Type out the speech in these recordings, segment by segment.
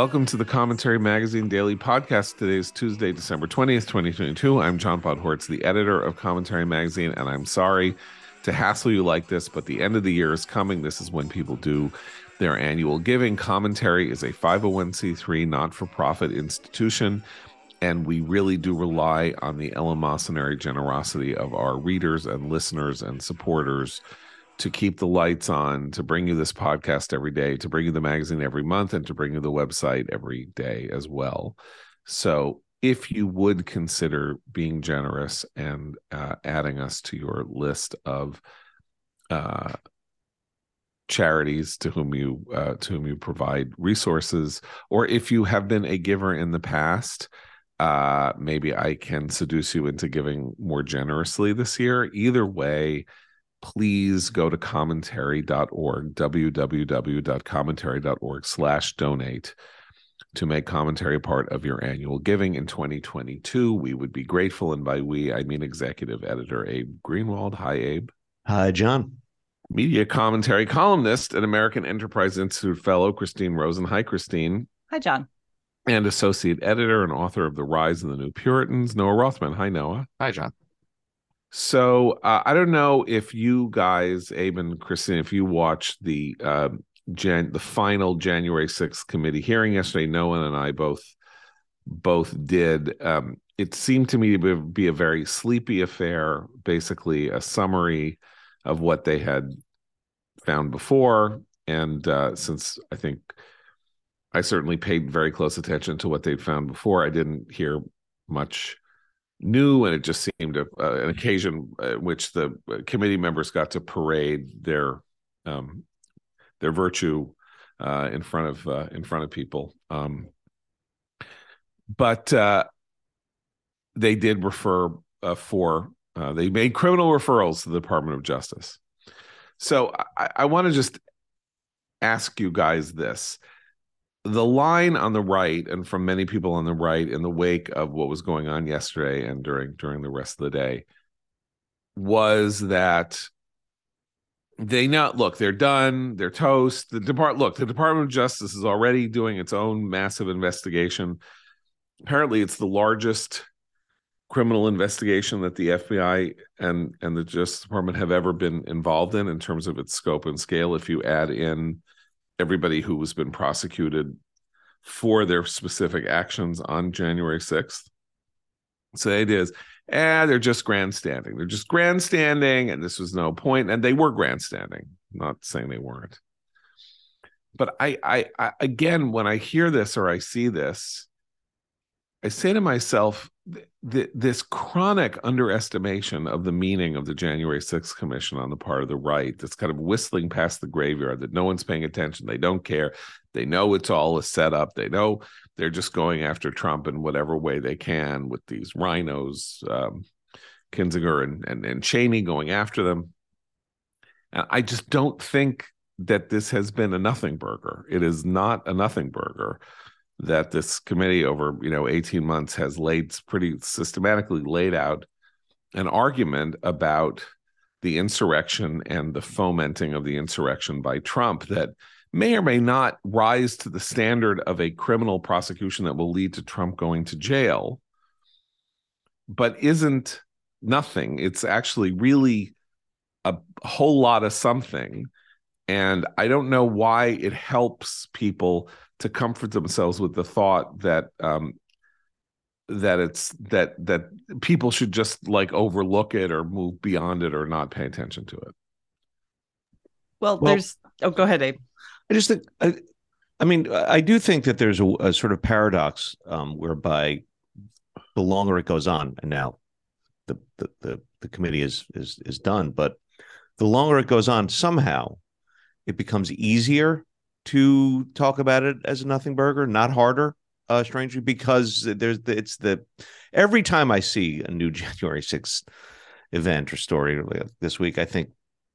Welcome to the Commentary Magazine Daily Podcast. Today is Tuesday, December 20th, 2022. I'm John Podhoretz, the editor of Commentary Magazine, and I'm sorry to hassle you like this, but the end of the year is coming. This is when people do their annual giving. Commentary is a 501c3 not for profit institution, and we really do rely on the eleemosynary generosity of our readers and listeners and supporters to keep the lights on, to bring you this podcast every day, to bring you the magazine every month, and to bring you the website every day as well. So, if you would consider being generous and uh, adding us to your list of uh, charities to whom you uh, to whom you provide resources, or if you have been a giver in the past, uh, maybe I can seduce you into giving more generously this year. Either way, please go to commentary.org, www.commentary.org slash donate to make commentary part of your annual giving in 2022. We would be grateful. And by we, I mean executive editor Abe Greenwald. Hi, Abe. Hi, John. Media commentary columnist and American Enterprise Institute fellow Christine Rosen. Hi, Christine. Hi, John. And associate editor and author of The Rise of the New Puritans, Noah Rothman. Hi, Noah. Hi, John. So uh, I don't know if you guys, Abe and Christine, if you watched the uh, Jan- the final January 6th committee hearing yesterday. Noah and I both both did. Um, it seemed to me to be a very sleepy affair, basically a summary of what they had found before. And uh, since I think I certainly paid very close attention to what they'd found before, I didn't hear much new, and it just seemed a, uh, an occasion in which the uh, committee members got to parade their um, their virtue uh, in front of uh, in front of people. Um, but uh, they did refer uh, for they made criminal referrals to the Department of Justice. So I, I want to just ask you guys this the line on the right and from many people on the right in the wake of what was going on yesterday and during during the rest of the day was that they not look they're done they're toast the depart look the department of justice is already doing its own massive investigation. Apparently it's the largest criminal investigation that the fbi and and the justice department have ever been involved in in terms of its scope and scale. If you add in everybody who has been prosecuted for their specific actions on January 6th. So the idea is, and they're just grandstanding. They're just grandstanding, and this was no point. And they were grandstanding. I'm not saying they weren't. But I, I, I again, when I hear this or I see this, I say to myself, th- this chronic underestimation of the meaning of the January 6th Commission on the part of the right, that's kind of whistling past the graveyard, that no one's paying attention. They don't care. They know it's all a setup. They know they're just going after Trump in whatever way they can with these RINOs, um, Kinzinger and, and, and Cheney going after them. And I just don't think that this has been a nothing burger. It is not a nothing burger that this committee over you know 18 months has laid pretty systematically laid out an argument about the insurrection and the fomenting of the insurrection by Trump that may or may not rise to the standard of a criminal prosecution that will lead to Trump going to jail, but isn't nothing. It's actually really a whole lot of something. And I don't know why it helps people to comfort themselves with the thought that um, that it's that that people should just like overlook it or move beyond it or not pay attention to it. Well, well there's oh, go ahead, Abe. I just think I, I mean I do think that there's a, a sort of paradox um, whereby the longer it goes on, and now the, the the the committee is is is done, but the longer it goes on, somehow it becomes easier to talk about it as a nothing burger, not harder, uh, strangely, because there's the, it's the every time I see a new January 6th event or story this week, I think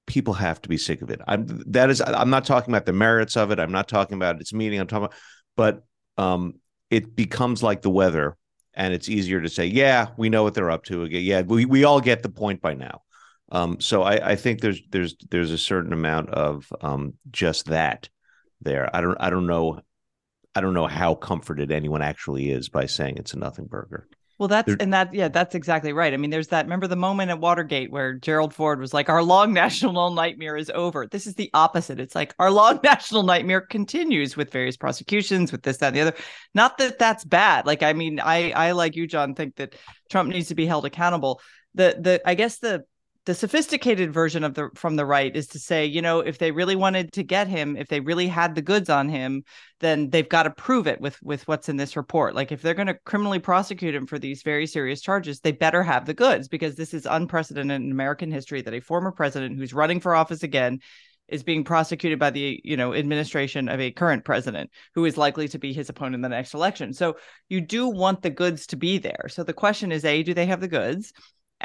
people have to be sick of it. I'm that is I'm not talking about the merits of it. I'm not talking about its meaning. I'm talking about, but um, it becomes like the weather, and it's easier to say, yeah, we know what they're up to. Again. Yeah, we we all get the point by now. Um, so I, I think there's there's there's a certain amount of um, just that there. I don't I don't know I don't know how comforted anyone actually is by saying it's a nothing burger. Well, that's and that yeah, that's exactly right. I mean, there's that. Remember the moment at Watergate where Gerald Ford was like, "Our long national nightmare is over." This is the opposite. It's like our long national nightmare continues with various prosecutions, with this, that, and the other. Not that that's bad. Like, I mean, I I like you, John, think that Trump needs to be held accountable. The the I guess the the sophisticated version of the from the right is to say, you know, if they really wanted to get him, if they really had the goods on him, then they've got to prove it with with what's in this report. Like if they're going to criminally prosecute him for these very serious charges, they better have the goods because this is unprecedented in American history that a former president who's running for office again is being prosecuted by the you know administration of a current president who is likely to be his opponent in the next election. So you do want the goods to be there. So the question is a do they have the goods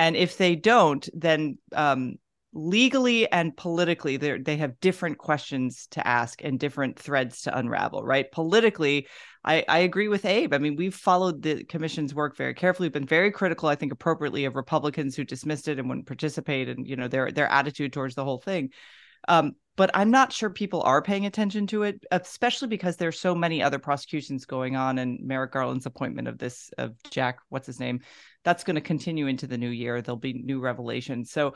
and if they don't then um, legally and politically they have different questions to ask and different threads to unravel right? Politically I, I agree with abe. I mean we've followed the commission's work very carefully been very critical i think appropriately of republicans who dismissed it and wouldn't participate and you know their their attitude towards the whole thing. Um, but i'm not sure people are paying attention to it especially because there's so many other prosecutions going on and merrick garland's appointment of this of jack what's his name that's going to continue into the new year. There'll be new revelations. So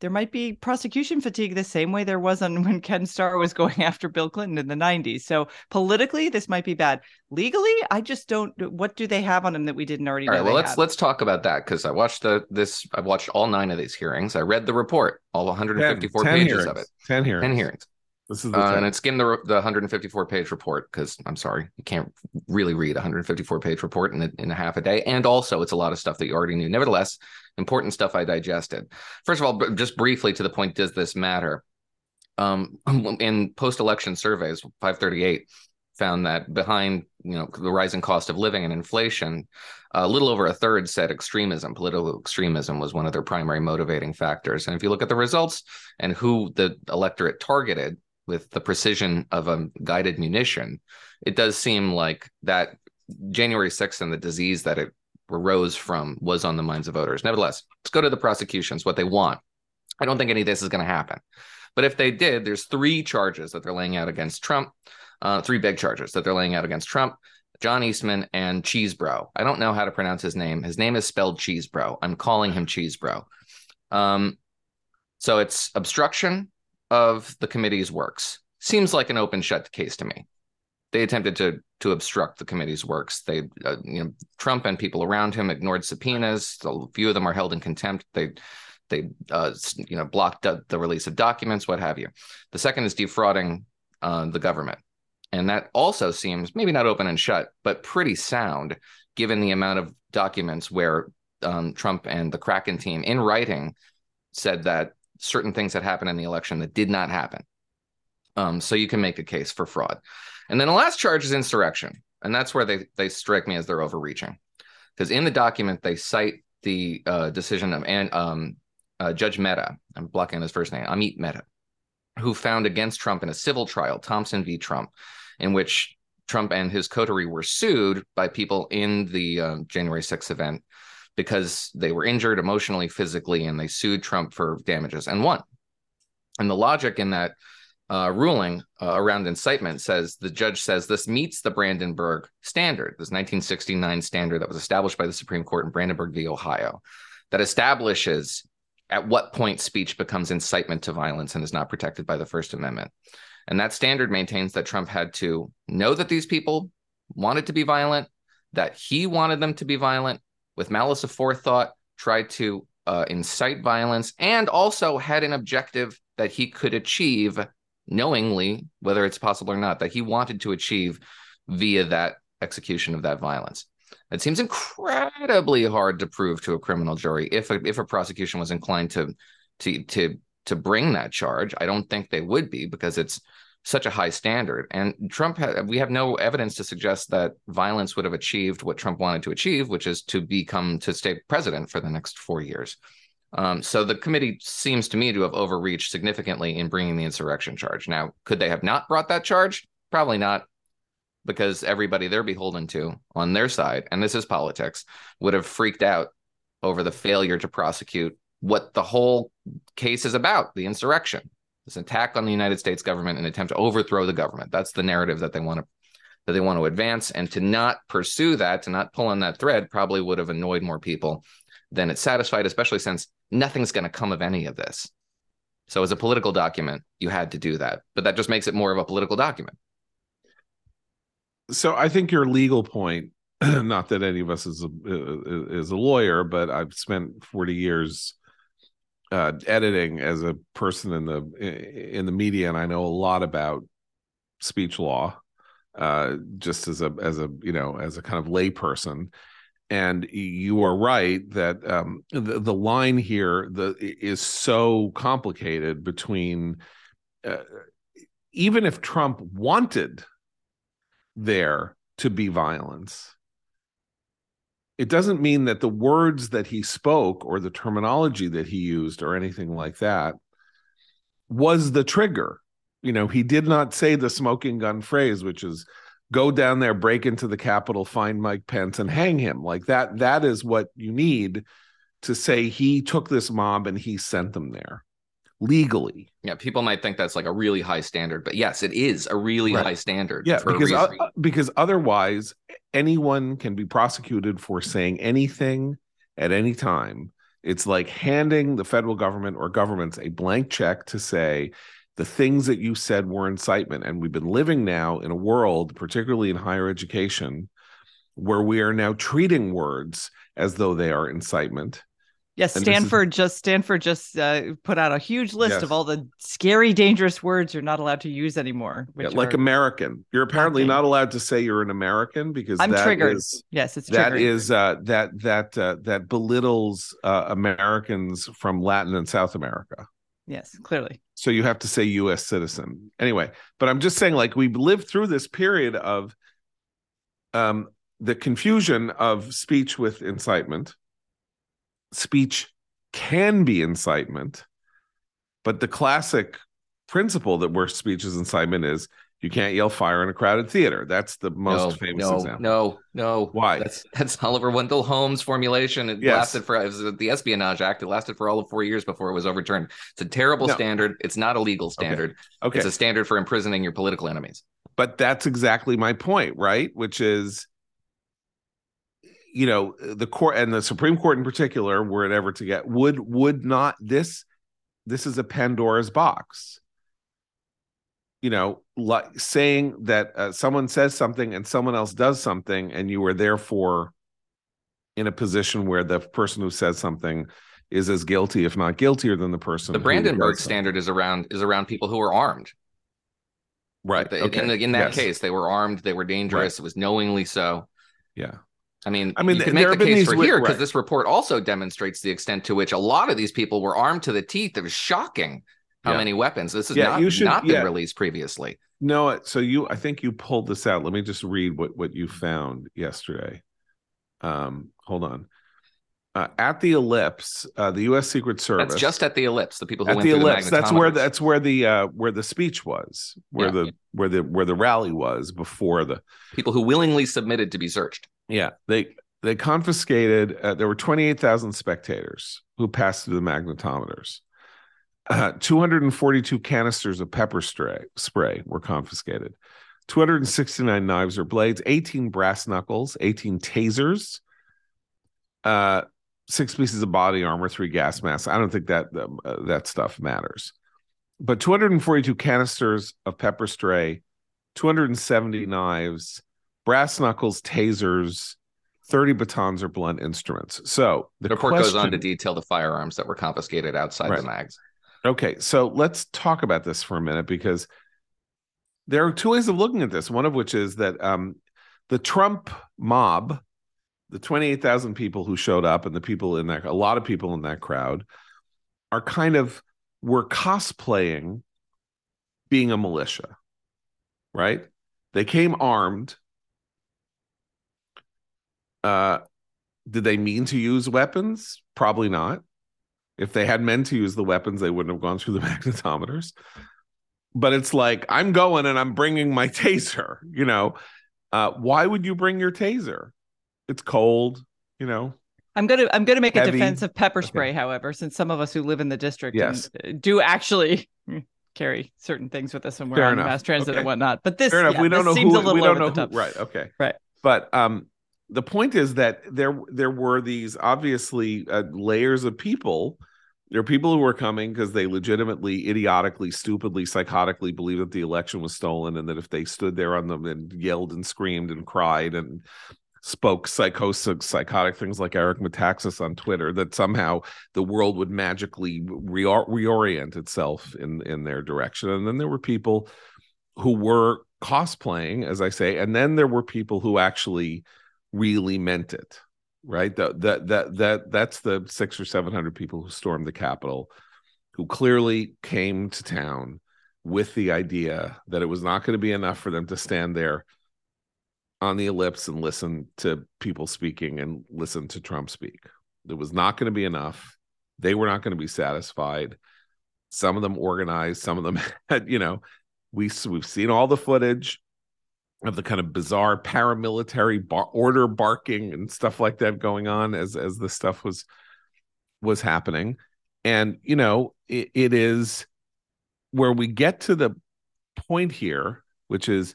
there might be prosecution fatigue the same way there was on when Ken Starr was going after Bill Clinton in the 90s. So politically, this might be bad. Legally, I just don't. What do they have on him that we didn't already all know? Right, well, let's have? let's talk about that because I watched the this. I watched all nine of these hearings. I read the report, all 154 10, 10 pages hearings. of it. Ten hearings. Ten hearings. This is uh, and it skimmed the the 154 page report because I'm sorry, you can't really read a 154 page report in a, in a half a day, and also it's a lot of stuff that you already knew. Nevertheless, important stuff I digested. First of all, just briefly to the point, does this matter? Um, in post election surveys, 538 found that behind you know the rising cost of living and inflation, a little over a third said extremism, political extremism was one of their primary motivating factors. And if you look at the results and who the electorate targeted, with the precision of a guided munition, it does seem like that January 6th and the disease that it arose from was on the minds of voters. Nevertheless, let's go to the prosecutions, what they want. I don't think any of this is going to happen. But if they did, there's three charges that they're laying out against Trump, uh, three big charges that they're laying out against Trump, John Eastman, and Chesebro. I don't know how to pronounce his name. His name is spelled Chesebro. I'm calling him Chesebro. Um, so it's obstruction, of the committee's works. Seems like an open shut case to me. They attempted to to obstruct the committee's works. They, uh, you know, Trump and people around him ignored subpoenas. A few of them are held in contempt. They they uh, you know blocked the release of documents, what have you. The second is defrauding uh, the government, and that also seems maybe not open and shut, but pretty sound given the amount of documents where um, Trump and the Kraken team, in writing, said that certain things that happened in the election that did not happen. Um, so you can make a case for fraud. And then the last charge is insurrection. And that's where they, they strike me as they're overreaching. Because in the document, they cite the uh, decision of and, um, uh, Judge Mehta, I'm blocking his first name, Amit Mehta, who found against Trump in a civil trial, Thompson v. Trump, in which Trump and his coterie were sued by people in the uh, January 6th event because they were injured emotionally, physically, and they sued Trump for damages and won. And the logic in that uh, ruling uh, around incitement says the judge says this meets the Brandenburg standard, this 1969 standard that was established by the Supreme Court in Brandenburg v. Ohio, that establishes at what point speech becomes incitement to violence and is not protected by the First Amendment. And that standard maintains that Trump had to know that these people wanted to be violent, that he wanted them to be violent, with malice aforethought, tried to uh, incite violence, and also had an objective that he could achieve knowingly, whether it's possible or not, that he wanted to achieve via that execution of that violence. It seems incredibly hard to prove to a criminal jury if a, if a prosecution was inclined to to to to bring that charge. I don't think they would be because it's such a high standard. And Trump, ha- we have no evidence to suggest that violence would have achieved what Trump wanted to achieve, which is to become to stay president for the next four years. Um, so the committee seems to me to have overreached significantly in bringing the insurrection charge. Now, could they have not brought that charge? Probably not, because everybody they're beholden to on their side, and this is politics, would have freaked out over the failure to prosecute what the whole case is about the insurrection this attack on the United States government, an attempt to overthrow the government. That's the narrative that they want to that they want to advance. And to not pursue that, to not pull on that thread, probably would have annoyed more people than it satisfied, especially since nothing's going to come of any of this. So, as a political document, you had to do that. But that just makes it more of a political document. So, I think your legal point, not that any of us is a, is a lawyer, but I've spent 40 years uh, editing as a person in the in the media, and I know a lot about speech law, uh, just as a as a you know as a kind of layperson. And you are right that um, the the line here the is so complicated between uh, even if Trump wanted there to be violence, it doesn't mean that the words that he spoke or the terminology that he used or anything like that was the trigger. You know, he did not say the smoking gun phrase, which is go down there, break into the Capitol, find Mike Pence, and hang him. Like that, that is what you need to say he took this mob and he sent them there legally. Yeah, people might think that's like a really high standard, but yes, it is a really right. high standard. Yeah, because uh, because otherwise anyone can be prosecuted for saying anything at any time. It's like handing the federal government or governments a blank check to say the things that you said were incitement. And we've been living now in a world, particularly in higher education, where we are now treating words as though they are incitement Yes, Stanford is... just Stanford just uh, put out a huge list yes. of all the scary, dangerous words you're not allowed to use anymore. Yeah, like American, you're apparently not allowed to say you're an American because I'm triggered. Is, yes, it's that is uh, that that uh, that belittles uh, Americans from Latin and South America. Yes, clearly. So you have to say U.S. citizen anyway. But I'm just saying, like we've lived through this period of um, the confusion of speech with incitement speech can be incitement, but the classic principle that where speech is incitement is you can't yell fire in a crowded theater. That's the most no, famous no, example. No, no, Why? That's that's Oliver Wendell Holmes' formulation. It yes. lasted for it was the Espionage Act. It lasted for all of four years before it was overturned. It's a terrible no. standard. It's not a legal standard. Okay. okay. It's a standard for imprisoning your political enemies. But that's exactly my point, right? Which is you know the court and the supreme court in particular were it ever to get would would not this this is a pandora's box you know like saying that uh, someone says something and someone else does something and you are therefore in a position where the person who says something is as guilty if not guiltier than the person the brandenburg standard is around is around people who are armed right okay. in, in that yes. case they were armed they were dangerous right. it was knowingly so yeah I mean, I mean, you can make the case for here because right. this report also demonstrates the extent to which a lot of these people were armed to the teeth. It was shocking how yeah. many weapons. This has yeah, not, should, not been yeah. released previously. No, so you, I think you pulled this out. Let me just read what what you found yesterday. Um, hold on. Uh, at the ellipse, uh, the U.S. Secret Service. That's just at the ellipse. The people who at went the ellipse. The that's where that's where the uh, where the speech was, where the where the where the rally was before the people who willingly submitted to be searched. Yeah, they they confiscated. Uh, there were twenty eight thousand spectators who passed through the magnetometers. Uh, 242 canisters of pepper spray, spray were confiscated. 269 knives or blades, 18 brass knuckles, 18 tasers, uh, six pieces of body armor, three gas masks. I don't think that uh, that stuff matters. But 242 canisters of pepper spray, 270 knives, brass knuckles, tasers, 30 batons or blunt instruments. So the, the report question, goes on to detail the firearms that were confiscated outside right. the mags. Okay, so let's talk about this for a minute because there are two ways of looking at this. One of which is that um, the Trump mob, the 28,000 people who showed up and the people in that, a lot of people in that crowd are kind of, were cosplaying being a militia, right? They came armed uh, did they mean to use weapons? Probably not. If they had meant to use the weapons, they wouldn't have gone through the magnetometers. But it's like I'm going and I'm bringing my taser. You know, uh, why would you bring your taser? It's cold. You know, I'm gonna I'm gonna make Heavy. a defense of pepper spray, okay. however, since some of us who live in the district yes. do actually carry certain things with us when we're Fair on enough. mass transit Okay. and whatnot. But this, Fair enough. yeah, we don't this know seems who a little we don't over know the who. top. Right. Okay. Right. But um, the point is that there there were these obviously uh, layers of people. There are people who were coming because they legitimately, idiotically, stupidly, psychotically believe that the election was stolen, and that if they stood there on them and yelled and screamed and cried and spoke psychotic, psychotic things like Eric Metaxas on Twitter, that somehow the world would magically re- reorient itself in in their direction. And then there were people who were cosplaying, as I say, and then there were people who actually really meant it. Right. That that that that that's the six or seven hundred people who stormed the Capitol, who clearly came to town with the idea that it was not going to be enough for them to stand there on the ellipse and listen to people speaking and listen to Trump speak. It was not going to be enough. They were not going to be satisfied. Some of them organized, some of them had, you know, we we've seen all the footage of the kind of bizarre paramilitary bar- order barking and stuff like that going on as as this stuff was was happening. And you know it, it is where we get to the point here which is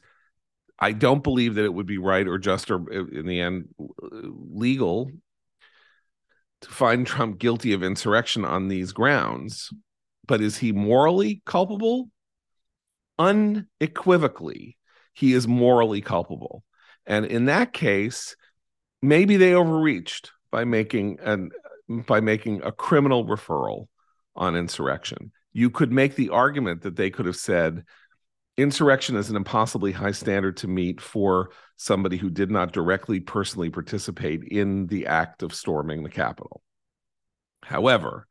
i don't believe that it would be right or just or uh, in the end uh, legal to find trump guilty of insurrection on these grounds. But is he morally culpable? Unequivocally he is morally culpable. And in that case, maybe they overreached by making an by making a criminal referral on insurrection. You could make the argument that they could have said insurrection is an impossibly high standard to meet for somebody who did not directly personally participate in the act of storming the Capitol. However,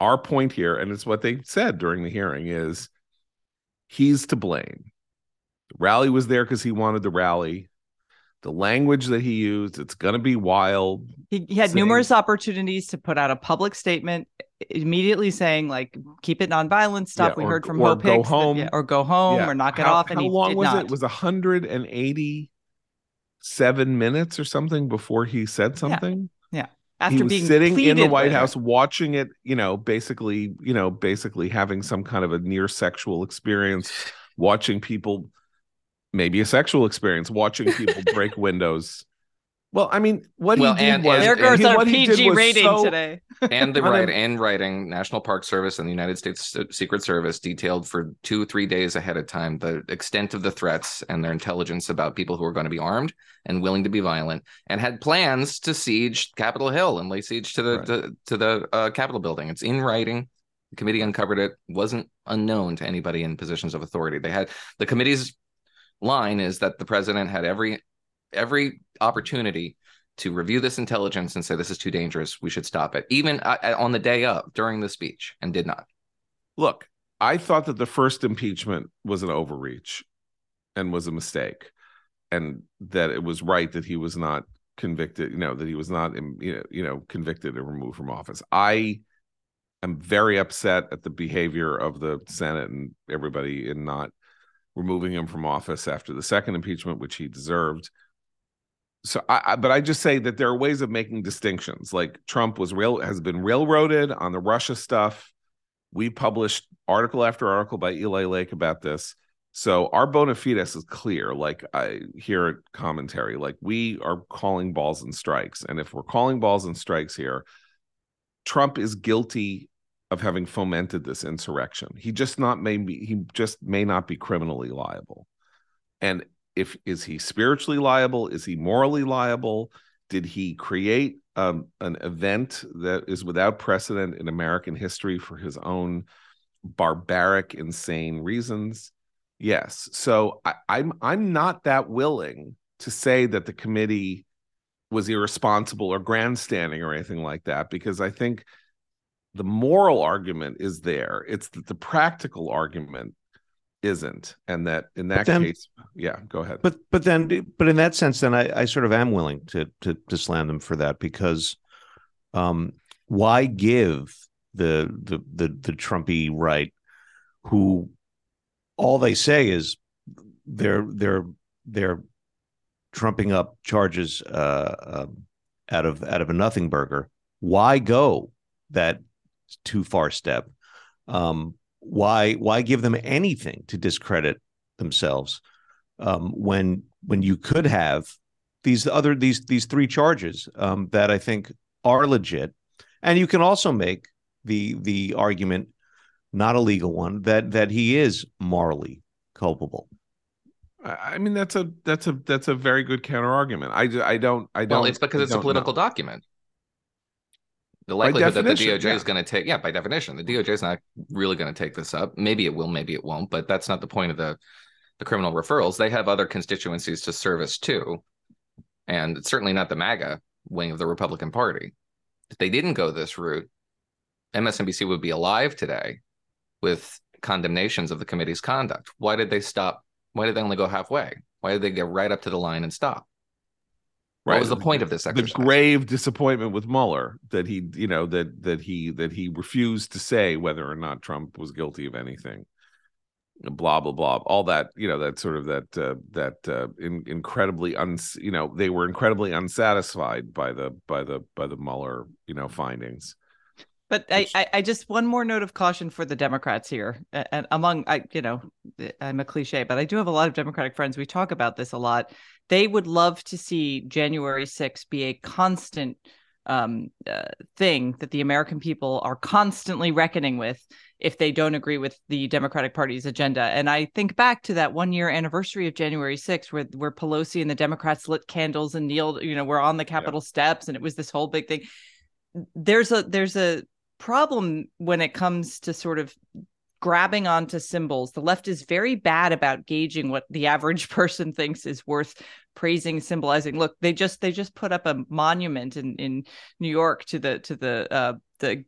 our point here, and it's what they said during the hearing, is he's to blame. The rally was there because he wanted the rally. The language that he used, it's going to be wild. He, he had saying- numerous opportunities to put out a public statement immediately saying, like, keep it nonviolent stuff. Yeah, we or- heard from or Hope go Hicks that- yeah, or go home Yeah. or knock it how, off. And how long was not. it? It was 187 minutes or something before he said something. Yeah after he was being sitting in the White. House watching it, you know, basically, you know, basically having some kind of a near sexual experience, watching people, maybe a sexual experience, watching people break windows. Well, I mean, what Well, he did and- was There goes he- our what PG rating so- today. and the right and writing national park service and the united states secret service detailed for two three days ahead of time the extent of the threats and their intelligence about people who are going to be armed and willing to be violent and had plans to siege capitol hill and lay siege to the Right. to, to the uh, capitol building it's in writing the committee uncovered it wasn't unknown to anybody in positions of authority they had the committee's line is that the president had every every opportunity to review this intelligence and say this is too dangerous we should stop it even uh, on the day of during the speech and did not look, I thought that the first impeachment was an overreach and was a mistake, and that it was right that he was not convicted. You know that he was not, um, you know, you know, convicted and removed from office. I am very upset at the behavior of the Senate and everybody in not removing him from office after the second impeachment, which he deserved. So, I, I but I just say that there are ways of making distinctions. Like Trump was real has been railroaded on the Russia stuff we published article after article by Eli Lake about this. So our bona fides is clear. Like I hear it commentary, like we are calling balls and strikes. And if we're calling balls and strikes here, Trump is guilty of having fomented this insurrection. He just not maybe he just may not be criminally liable. And if is he spiritually liable? Is he morally liable? Did he create um, an event that is without precedent in American history for his own barbaric, insane reasons? Yes. So I, I'm I'm not that willing to say that the committee was irresponsible or grandstanding or anything like that because I think the moral argument is there. It's that the practical argument isn't, and that in that then- case, yeah, go ahead. But but then but in that sense, then I, I sort of am willing to to to slam them for that because um why give the the the the Trumpy right who all they say is they're they're they're trumping up charges uh, um out of out of a nothing burger. Why go that too far step? Um, why why give them anything to discredit themselves um, when when you could have these other these these three charges um, that I think are legit, and you can also make the the argument, not a legal one, that that he is morally culpable. I mean that's a that's a that's a very good counter argument. I, I don't I don't. Well, it's because it's a political know. document. The likelihood that the DOJ yeah. is going to take, yeah, by definition, the DOJ is not really going to take this up. Maybe it will, maybe it won't, but that's not the point of the the criminal referrals. They have other constituencies to service too, and it's certainly not the MAGA wing of the Republican Party. If they didn't go this route, MSNBC would be alive today with condemnations of the committee's conduct. Why did they stop? Why did they only go halfway? Why did they get right up to the line and stop? What was the point of this exercise? the grave disappointment with Mueller that he, you know, that that he that he refused to say whether or not Trump was guilty of anything. Blah blah blah. All that, you know, that sort of that uh, that uh, in, incredibly uns, you know, they were incredibly unsatisfied by the by the by the Mueller, you know, findings. But I, I, I just one more note of caution for the Democrats here, and among I, you know, I'm a cliche, but I do have a lot of Democratic friends. We talk about this a lot. They would love to see January 6th be a constant um, uh, thing that the American people are constantly reckoning with if they don't agree with the Democratic Party's agenda. And I think back to that one year anniversary of January 6th, where where Pelosi and the Democrats lit candles and kneeled, you know, were on the Capitol steps, and it was this whole big thing. There's a there's a problem when it comes to sort of grabbing onto symbols. The left is very bad about gauging what the average person thinks is worth praising, symbolizing. Look, they just they just put up a monument in in New York to the to the uh the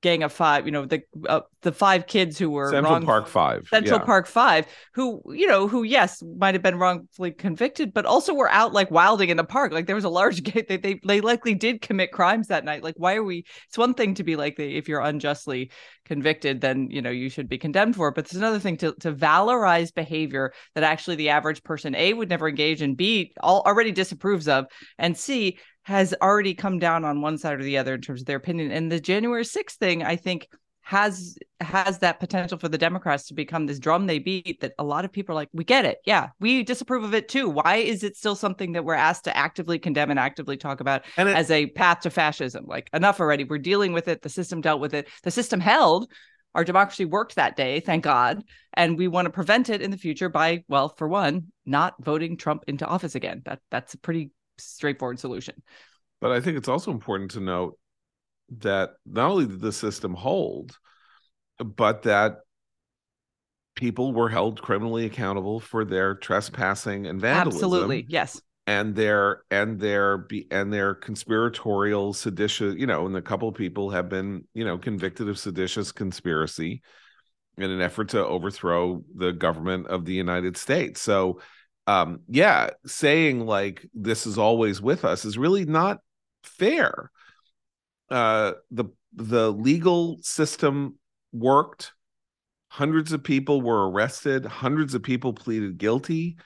gang of five, you know, the uh, the five kids who were Central wrong Park Five. Central yeah. Park Five, who you know, who yes might have been wrongfully convicted, but also were out like wilding in the park. Like there was a large gate. They they they likely did commit crimes that night. Like why are we? It's one thing to be like the if you're unjustly convicted, then you know you should be condemned for it. But it's another thing to to valorize behavior that actually the average person a would never engage in, b all, already disapproves of, and c has already come down on one side or the other in terms of their opinion. And the January 6th thing, I think, has has that potential for the Democrats to become this drum they beat that a lot of people are like, we get it. Yeah, we disapprove of it too. Why is it still something that we're asked to actively condemn and actively talk about And it, as a path to fascism? Like, enough already. We're dealing with it. The system dealt with it. The system held. Our democracy worked that day, thank God. And we want to prevent it in the future by, well, for one, not voting Trump into office again. That that's a pretty straightforward solution. But I think it's also important to note that not only did the system hold, but that people were held criminally accountable for their trespassing and vandalism Absolutely. Yes. and their and their be and their conspiratorial seditious you know and a couple of people have been you know convicted of seditious conspiracy in an effort to overthrow the government of the united states so um yeah saying like this is always with us is really not fair. Uh the the legal system worked. Hundreds of people were arrested. Hundreds of people pleaded guilty.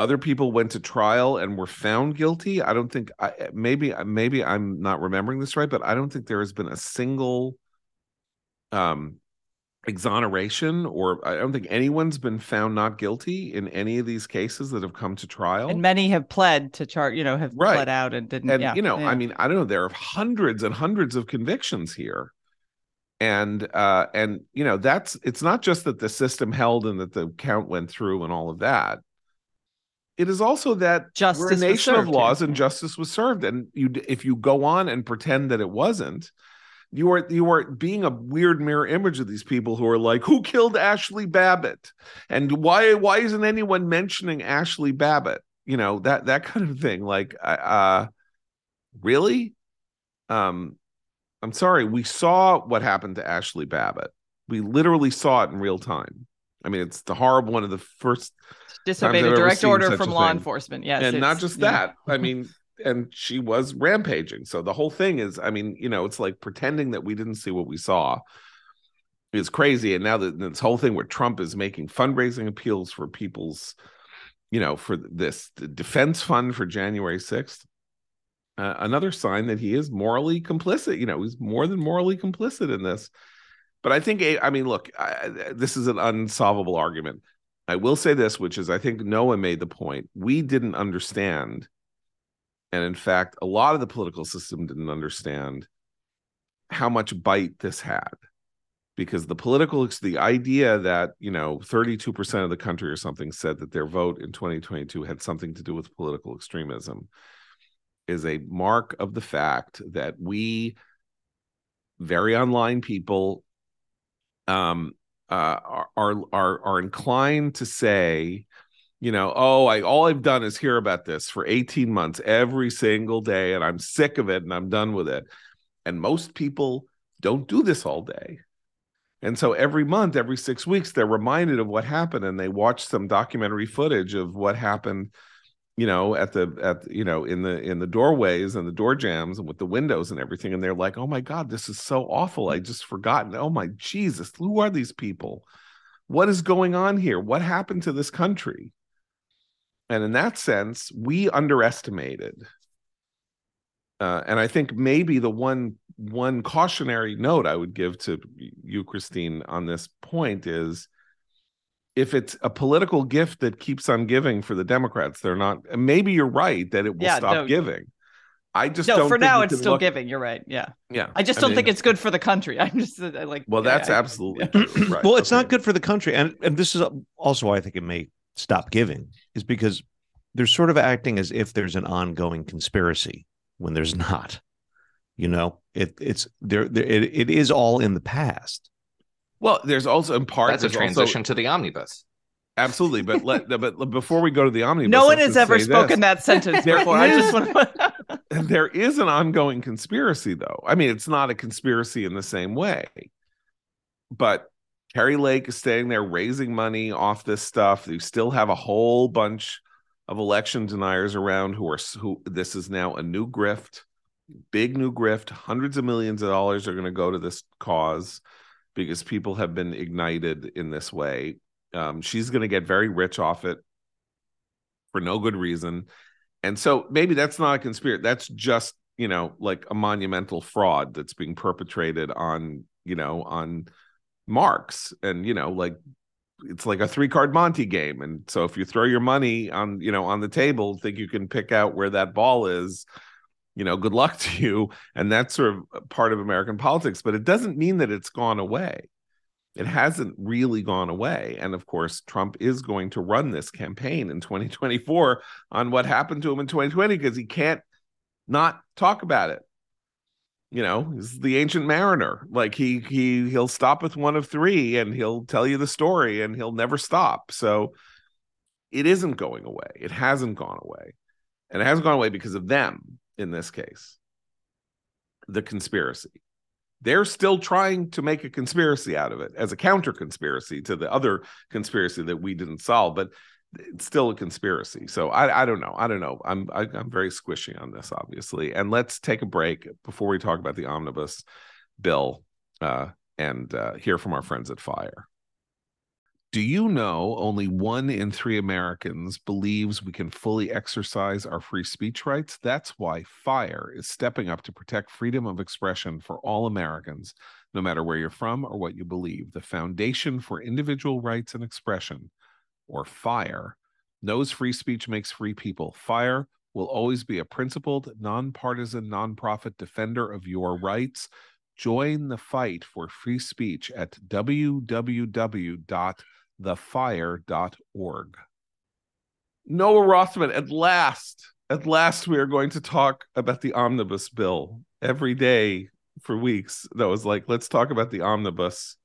Other people went to trial and were found guilty. I don't think I, maybe maybe i'm not remembering this right but i don't think there has been a single um exoneration or i don't think anyone's been found not guilty in any of these cases that have come to trial And many have pled to chart, you know, have Right. pled out and didn't. and yeah, you know yeah. i mean i don't know there are hundreds and hundreds of convictions here and uh and you know that's it's not just that the system held and that the count went through and all of that it is also that we're Justice a nation of laws and justice was served and you if you go on and pretend that it wasn't you are you are being a weird mirror image of these people who are like who killed ashley babbitt? And why why isn't anyone mentioning ashley babbitt? You know that that kind of thing. Like uh really? Um i'm sorry. We saw what happened to ashley babbitt. We literally saw it in real time. I mean it's the horrible one of the first disobeyed a direct order from law thing. enforcement. Yes, and not just that. I mean and she was rampaging so the whole thing is i mean you know it's like pretending that we didn't see what we saw is crazy and now that this whole thing where trump is making fundraising appeals for people's you know for this defense fund for january 6th uh, another sign that he is morally complicit you know he's more than morally complicit in this But I think, I mean, look, I, this is an unsolvable argument. I will say this, which is I think Noah made the point. We didn't understand. And in fact, a lot of the political system didn't understand how much bite this had because the political the idea that you know 32% of the country or something said that their vote in 2022 had something to do with political extremism is a mark of the fact that we very online people um uh are are are inclined to say you know oh i all i've done is hear about this for 18 months every single day and i'm sick of it and i'm done with it and most people don't do this all day and so every month, every six weeks, they're reminded of what happened and they watch some documentary footage of what happened, you know, at the at you know, in the in the doorways and the door jambs and with the windows and everything. And they're like, oh my God, this is so awful. I just forgotten. Oh my Jesus, who are these people? What is going on here? What happened to this country? And in that sense, we underestimated uh, and I think maybe the one one cautionary note I would give to you, Christine, on this point is if it's a political gift that keeps on giving for the Democrats, they're not. Maybe you're right that it will yeah, stop no, giving. I just no. for now, it's still look... giving. You're right. Yeah. Yeah. I just don't mean, think it's good for the country. I'm just uh, like. Well, that's I, absolutely right. well, it's okay. not good for the country, and and this is also why I think it may stop giving is because they're sort of acting as if there's an ongoing conspiracy when there's not. You know, it it's there. there it, it is all in the past. Well, there's also in part that's a transition also, to the omnibus. Absolutely, but let but before we go to the omnibus, no one has ever spoken this. that sentence before. I just want to. there is an ongoing conspiracy, though. I mean, it's not a conspiracy in the same way, but Kari Lake is staying there raising money off this stuff. You still have a whole bunch of election deniers around who are who this is now a new grift, big new grift. Hundreds of millions of dollars are going to go to this cause because people have been ignited in this way. Um, she's going to get very rich off it for no good reason. And so maybe that's not a conspiracy. That's just, you know, like a monumental fraud that's being perpetrated on, you know, on marks and, you know, like it's like a three card Monty game. And so if you throw your money on, you know, on the table, think you can pick out where that ball is, you know, good luck to you. And that's sort of part of American politics, but it doesn't mean that it's gone away. It hasn't really gone away. And of course, Trump is going to run this campaign in 2024 on what happened to him in 2020 because he can't not talk about it you know he's the ancient mariner. Like he he he'll stop with one of three and he'll tell you the story and he'll never stop. So it isn't going away. It hasn't gone away. And it hasn't gone away because of them in this case. The conspiracy. They're still trying to make a conspiracy out of it as a counter conspiracy to the other conspiracy that we didn't solve but it's still a conspiracy. So I, I don't know. I don't know. I'm I, am i am very squishy on this, obviously. And let's take a break before we talk about the omnibus bill uh, and uh, hear from our friends at Fire. Do you know only one in three Americans believes we can fully exercise our free speech rights? That's why FIRE is stepping up to protect freedom of expression for all Americans, no matter where you're from or what you believe. The Foundation for Individual Rights and Expression or FIRE knows free speech makes free people. FIRE will always be a principled, nonpartisan, nonprofit defender of your rights. Join the fight for free speech at www.thefire.org. Noah Rothman, at last, at last, we are going to talk about the omnibus bill every day for weeks. That was like, let's talk about the omnibus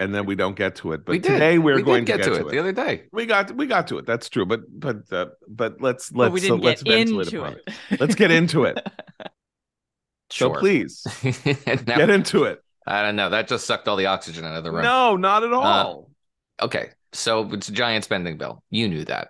and then we don't get to it. But we today we're we going to get, to, it. it. The other day we got we got to it. That's true. But but uh, but let's let's didn't uh, let's get into it. it. let's get into it. sure. So please get into it. I don't know. That just sucked all the oxygen out of the room. No, not at uh, all. Uh, okay, so it's a giant spending bill. You knew that,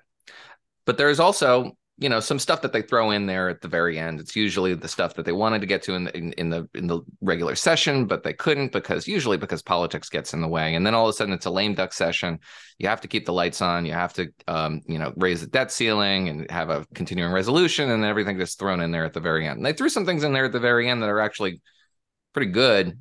but there is also you know some stuff that they throw in there at the very end. It's usually the stuff that they wanted to get to in the, in, in, the in the regular session but they couldn't because usually because politics gets in the way. And then all of a sudden it's a lame duck session. You have to keep the lights on. You have to um, you know raise the debt ceiling and have a continuing resolution and everything just thrown in there at the very end. And they threw some things in there at the very end that are actually pretty good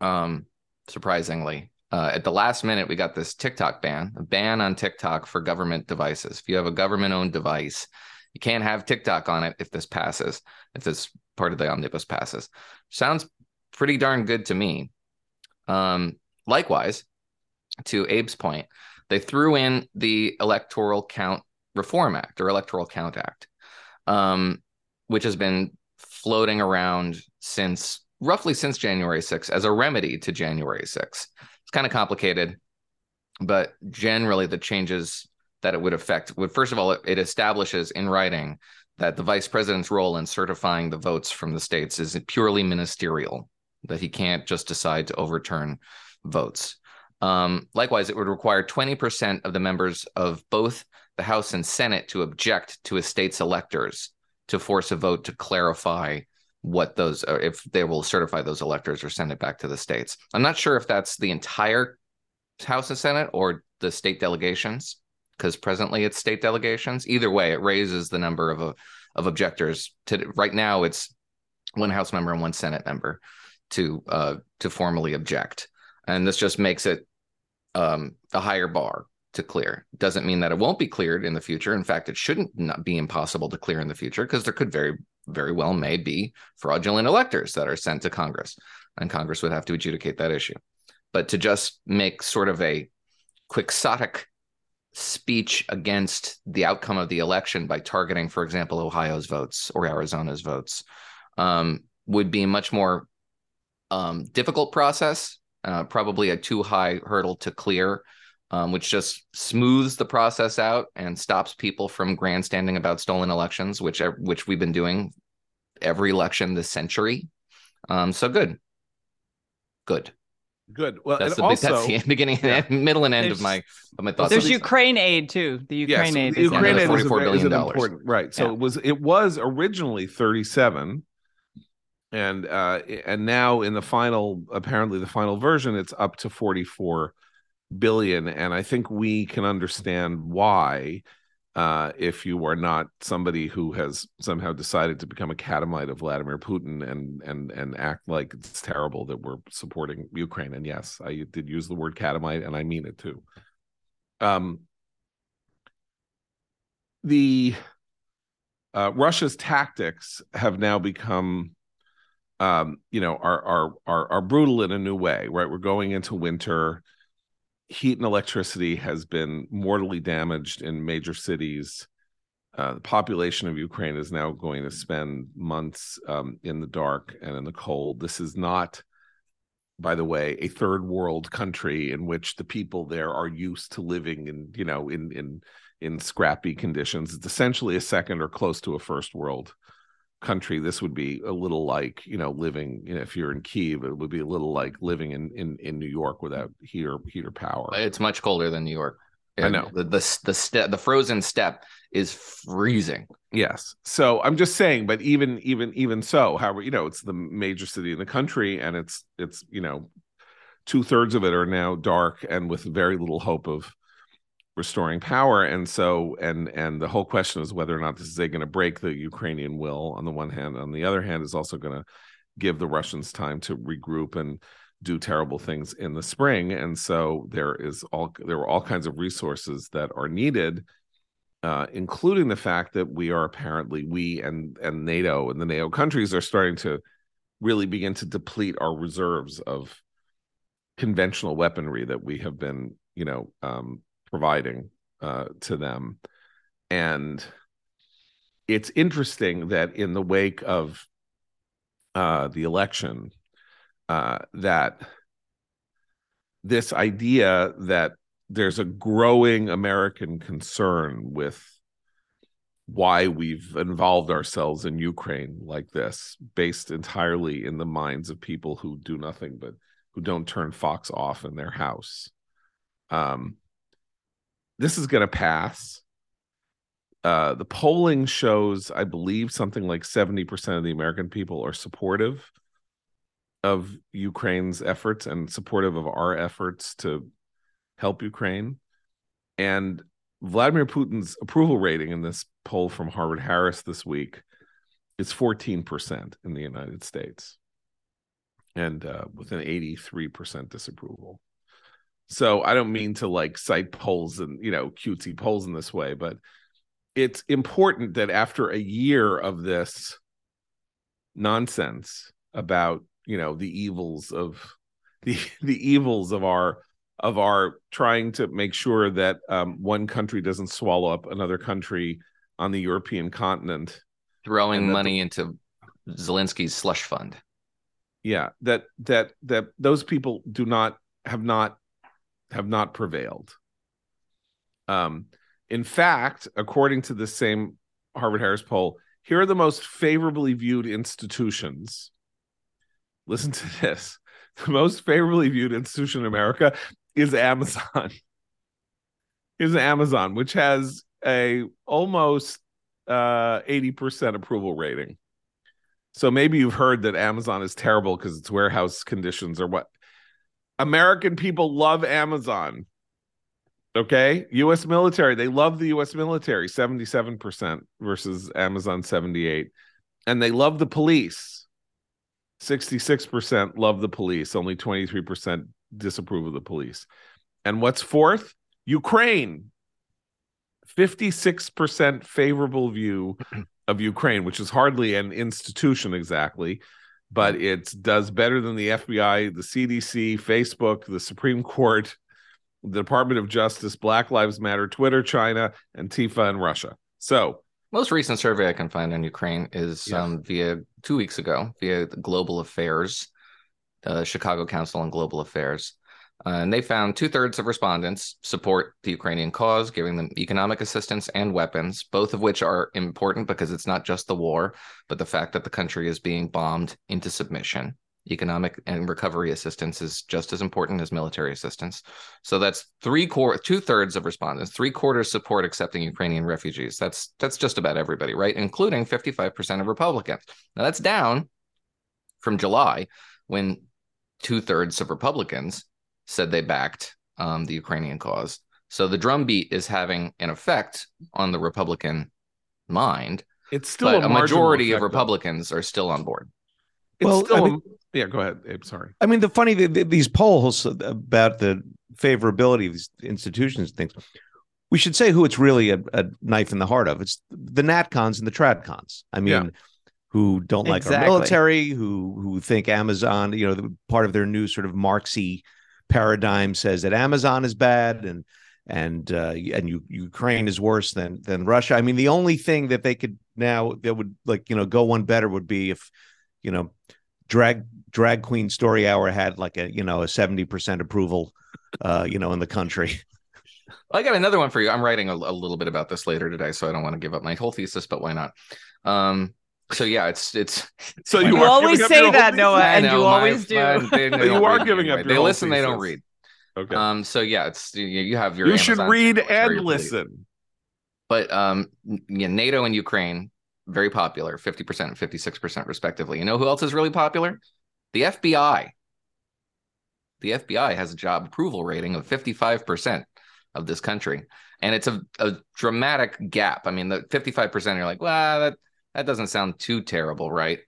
um surprisingly. Uh, at the last minute, we got this TikTok ban, a ban on TikTok for government devices. If you have a government owned device, you can't have TikTok on it if this passes, if this part of the omnibus passes. Sounds pretty darn good to me. Um, likewise, to Abe's point, they threw in the Electoral Count Reform Act or Electoral Count Act, um, which has been floating around since roughly since January 6th as a remedy to January 6th. It's kind of complicated, but generally the changes that it would affect would first of all it, it establishes in writing that the vice president's role in certifying the votes from the states is purely ministerial, that he can't just decide to overturn votes. Um, likewise, it would require 20% of the members of both the House and Senate to object to a state's electors to force a vote to clarify what those uh, if they will certify those electors or send it back to the states. I'm not sure if that's the entire House and Senate or the state delegations because presently it's state delegations. Either way, it raises the number of of objectors. To right now, it's one House member and one Senate member to uh, to formally object, and this just makes it um, a higher bar to clear. Doesn't mean that it won't be cleared in the future. In fact, it shouldn't not be impossible to clear in the future because there could very, very well may be fraudulent electors that are sent to Congress, and Congress would have to adjudicate that issue. But to just make sort of a quixotic speech against the outcome of the election by targeting, for example, Ohio's votes or Arizona's votes, um, would be a much more um, difficult process, uh, probably a too high hurdle to clear um, which just smooths the process out and stops people from grandstanding about stolen elections, which which we've been doing every election this century. Um, so good, good, good. Well, that's, the, also, that's the beginning, yeah. middle, and end of my of my thoughts. There's Ukraine aid too. The Ukraine yes, aid. The Ukraine aid is, a, is an important right. So yeah. it was it was originally 37 and uh and now in the final apparently the final version it's up to 44 billion and i think we can understand why uh, if you are not somebody who has somehow decided to become a catamite of Vladimir Putin and and and act like it's terrible that we're supporting Ukraine. And yes, I did use the word catamite, and I mean it too. Um, the uh, Russia's tactics have now become, um, you know, are are are are brutal in a new way. Right, we're going into winter heat and electricity has been mortally damaged in major cities. Uh, the population of Ukraine is now going to spend months um, in the dark and in the cold. This is not, by the way, a third world country in which the people there are used to living in, you know, in in in scrappy conditions. It's essentially a second or close to a first world country this would be a little like you know living you know, if you're in kiev it would be a little like living in in, in new york without heat heater heater power. Uh, it's much colder than new york. I know. the the the, steppe, the frozen steppe is freezing. Yes. So i'm just saying but even even even so however you know it's the major city in the country and it's it's you know two-thirds of it are now dark and with very little hope of restoring power and so and and the whole question is whether or not this is going to break the ukrainian will on the one hand on the other hand is also going to give the russians time to regroup and do terrible things in the spring and so there is all there were all kinds of resources that are needed uh, including the fact that we are apparently we and and nato and the nato countries are starting to really begin to deplete our reserves of conventional weaponry that we have been you know um, providing uh, to them. And it's interesting that in the wake of uh, the election, uh, that this idea that there's a growing American concern with why we've involved ourselves in Ukraine like this, based entirely in the minds of people who do nothing but who don't turn Fox off in their house. Um, this is going to pass. Uh, the polling shows, I believe, something like 70% of the American people are supportive of Ukraine's efforts and supportive of our efforts to help Ukraine. And Vladimir Putin's approval rating in this poll from Harvard Harris this week is 14% in the United States. and uh, with an 83% disapproval. So I don't mean to like cite polls and you know cutesy polls in this way, but it's important that after a year of this nonsense about you know the evils of the the evils of our of our trying to make sure that um, one country doesn't swallow up another country on the European continent, Throwing money the- into Zelensky's slush fund. yeah that that that those people do not have not have not prevailed. Um in fact according to the same harvard harris poll here are the most favorably viewed institutions. Listen to this. The most favorably viewed institution in america is amazon. Is amazon which has a almost uh 80% approval rating. So maybe you've heard that Amazon is terrible because its warehouse conditions are what American people love Amazon. Okay. US military, they love the US military, 77% versus Amazon 78. And they love the police. 66% love the police, only 23% disapprove of the police. And what's fourth? Ukraine. 56% favorable view of Ukraine, which is hardly an institution exactly, but it does better than the FBI, the CDC, Facebook, the Supreme Court, the Department of Justice, Black Lives Matter, Twitter, China, Antifa, and Russia. So, Most recent survey I can find on Ukraine is um, via two weeks ago via the Global Affairs, uh, Chicago Council on Global Affairs. Uh, and they found two thirds of respondents support the Ukrainian cause, giving them economic assistance and weapons, both of which are important because it's not just the war, but the fact that the country is being bombed into submission. Economic and recovery assistance is just as important as military assistance. So that's three quarter, two thirds of respondents, three quarters support accepting Ukrainian refugees. That's that's just about everybody, right? Including 55% of Republicans. Now that's down from July when two thirds of Republicans said they backed um, the Ukrainian cause. So the drumbeat is having an effect on the Republican mind, it's still but a, a, marginal majority of effect, though. Republicans are still on board. It's Well, still I a- mean- yeah, go ahead, Abe. Sorry. I mean, the funny th- th- these polls about the favorability of these institutions and things. We should say who it's really a, a knife in the heart of. It's the Natcons and the Tradcons. I mean, Yeah. who don't like Exactly. our military, who who think Amazon, you know, the, part of their new sort of Marxy paradigm says that Amazon is bad and and uh, and Ukraine is worse than than Russia. I mean, the only thing that they could now that would like you know go one better would be if you know drag drag queen story hour had like a you know a 70% approval uh you know in the country I got another one for you. I'm writing a, a little bit about this later today, so I don't want to give up my whole thesis, but why not? Um, so yeah, it's it's So You you, You always say that. Noah, and know, you my- always do. my- they- they But you are giving up anyway. your They listen, they don't read. Okay. Um, so yeah, it's you, you have your you should read channel, it's where and listen. But um, yeah, NATO and Ukraine very popular, fifty percent and fifty six percent respectively. You know who else is really popular? The FBI. The FBI has a job approval rating of fifty five percent of this country, and it's a, a dramatic gap. I mean, the fifty five percent are like, well, that that doesn't sound too terrible, right?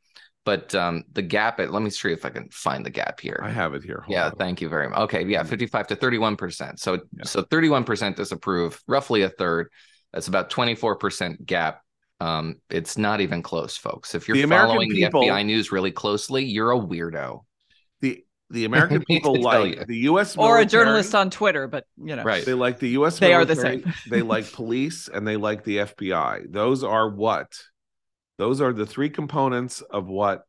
But um, the gap. at, Let me see if I can find the gap here. I have it here. Hold Yeah, on. thank you very much. Okay, yeah, 55 to 31%. So Yeah. so 31% disapprove, roughly a third. That's about 24% gap. Um, it's not even close, folks. If you're The following people- the FBI news really closely, you're a weirdo. the the American I need to people like you. the U.S. or a journalist on Twitter, but you know, Right. They like the U.S. They are the same. they like police and they like the FBI. Those are what? Those are the three components of what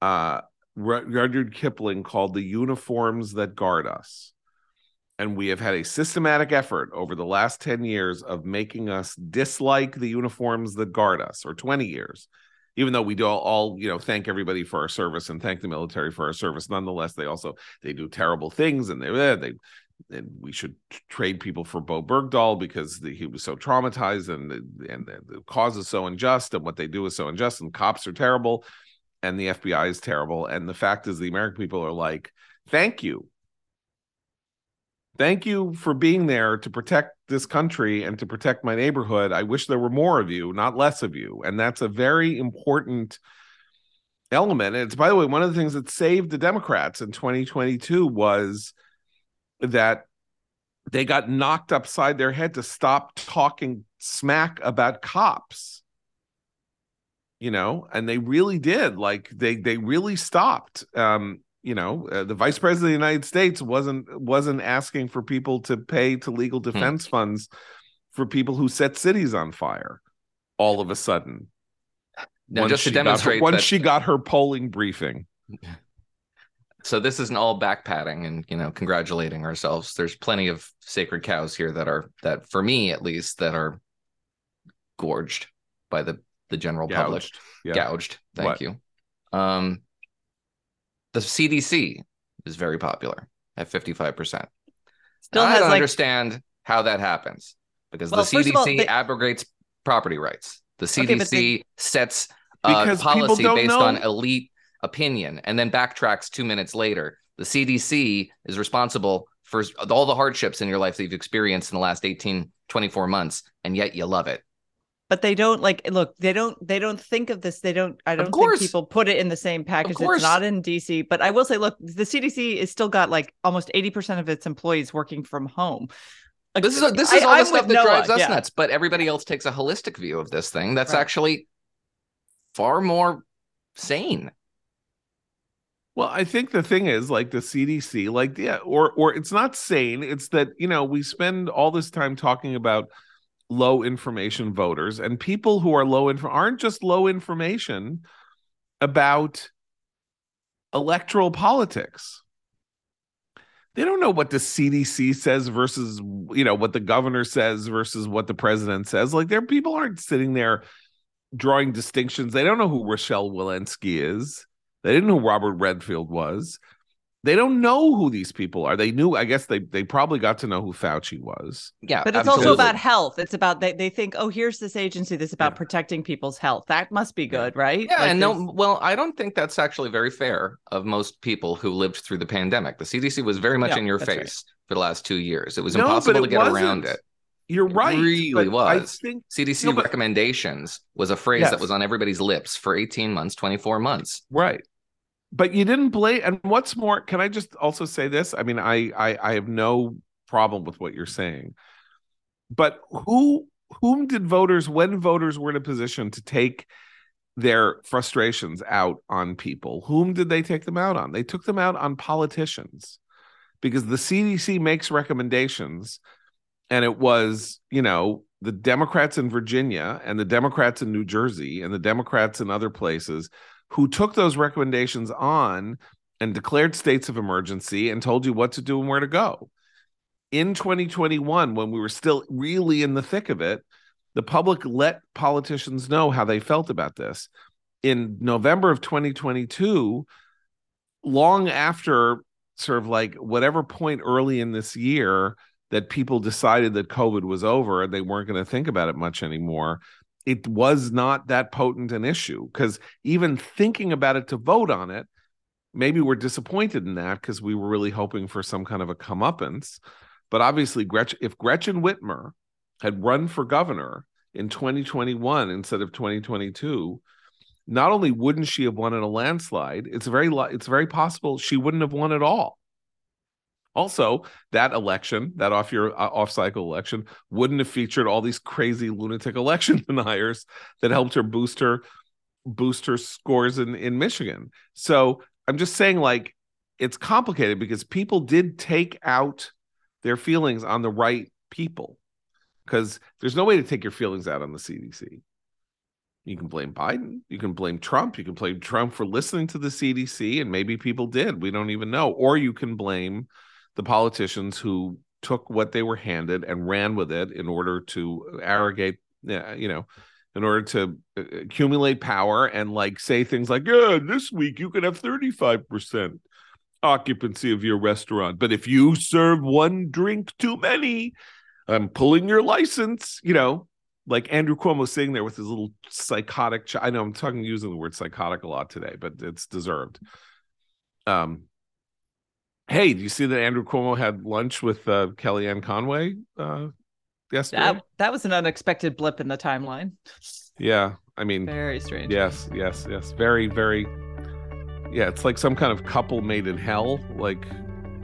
uh Rudyard Kipling called the uniforms that guard us. And we have had a systematic effort over the last 10 years of making us dislike the uniforms that guard us, or 20 years. Even though we do all, you know, thank everybody for our service and thank the military for our service, nonetheless, they also they do terrible things and they eh, they and we should trade people for Bo Bergdahl because the, he was so traumatized and the, and the, cause is so unjust and what they do is so unjust and cops are terrible and the FBI is terrible. And the fact is the American people are like thank you. Thank you for being there to protect this country and to protect my neighborhood. I wish there were more of you not less of you. And that's a very important element. And it's by the way, one of the things that saved the Democrats in 2022 was that they got knocked upside their head to stop talking smack about cops. You know, and they really did. Like they they really stopped. Um, you know, uh, the vice president of the United States wasn't wasn't asking for people to pay to legal Hmm. defense funds for people who set cities on fire all of a sudden. Now, once just to got her- once that- she got her polling briefing. So this isn't all back patting and you know congratulating ourselves. There's plenty of sacred cows here that are that for me at least that are gorged by the the general public. Gouged. Yeah. Gouged. Thank What? you. Um, the CDC is very popular at 55 percent. Still I has don't like understand how that happens because Well, the first of all, CDC they- abrogates property rights. The CDC Okay, they- sets uh, policy based know- on elite opinion and then backtracks two minutes later. The CDC is responsible for all the hardships in your life that you've experienced in the last 18, 24 months, and yet you love it. but they don't like look they don't they don't think of this they don't i don't think people put it in the same package it's not in dc but i will say look the cdc is still got like almost 80% of its employees working from home Like, This is this is I- all the I'm stuff that drives us yeah. nuts, but everybody else takes a holistic view of this thing that's Right. actually far more sane. Well, I think the thing is like the CDC, like yeah, or or it's not sane. It's that you know we spend all this time talking about low information voters, and people who are low info aren't just low information about electoral politics. They don't know what the CDC says versus you know what the governor says versus what the president says. Like their people aren't sitting there drawing distinctions. They don't know who Rochelle Walensky is. They didn't know who Robert Redfield was. They don't know who these people are. They knew, I guess they they probably got to know who Fauci was. Yeah, but it's also about health it's about they, they think oh here's this agency that's about Yeah. protecting people's health that must be good right Yeah, Like, and no, well, I don't think that's actually very fair of most people who lived through the pandemic. The CDC was very much Yeah, in your that's right. face for the last two years. It was No, impossible it to get around wasn't. it. You're It right. really but I was. think CDC No, but- recommendations was a phrase that was on everybody's lips for 18 months, 24 months. right. But you didn't blame and what's more, can I just also say this? I mean, I I I have no problem with what you're saying. But who whom did voters when voters were in a position to take their frustrations out on people whom did they take them out on they took them out on politicians because the cdc makes recommendations and it was you know the democrats in virginia and the democrats in new jersey and the democrats in other places who took those recommendations on and declared states of emergency and told you what to do and where to go in 2021 when we were still really in the thick of it the public let politicians know how they felt about this. In November of 2022, long after sort of like whatever point early in this year that people decided that COVID was over and they weren't going to think about it much anymore, it was not that potent an issue because even thinking about it to vote on it, maybe we're disappointed in that because we were really hoping for some kind of a comeuppance. But obviously, Gretchen, if Gretchen Whitmer had run for governor in 2021 instead of 2022, not only wouldn't she have won in a landslide, it's very it's very possible she wouldn't have won at all. Also, that election, that off your uh, off cycle election, wouldn't have featured all these crazy lunatic election deniers that helped her boost her boost her scores in in Michigan. So I'm just saying, like, it's complicated because people did take out their feelings on the right people because there's no way to take your feelings out on the CDC. You can blame Biden, you can blame Trump, you can blame Trump for listening to the CDC, and maybe people did. We don't even know. Or you can blame the politicians who took what they were handed and ran with it in order to arrogate, you know, in order to uh, accumulate power and like say things like, yeah, this week you can have 35% occupancy of your restaurant. But if you serve one drink too many, I'm pulling your license, you know, like Andrew Cuomo sitting there with his little psychotic. Ch- I know I'm talking using the word psychotic a lot today, but it's deserved. Um, hey, do you see that Andrew Cuomo had lunch with uh, Kellyanne Conway uh, yesterday? that, that was an unexpected blip in the timeline yeah, I mean, very strange yes, yes, yes, very, very. yeah, it's like some kind of couple made in hell, like,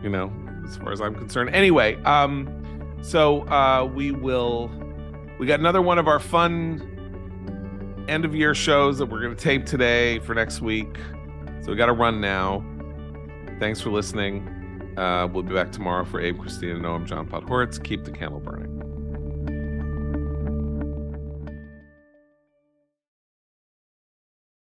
you know, as far as I'm concerned. Anyway, um, so uh we will we got another one of our fun end of year shows that we're gonna tape today for next week. So we gotta run now. Thanks for listening. Uh, we'll be back tomorrow for Abe, Christine, Noah, John Podhoretz. Keep the candle burning.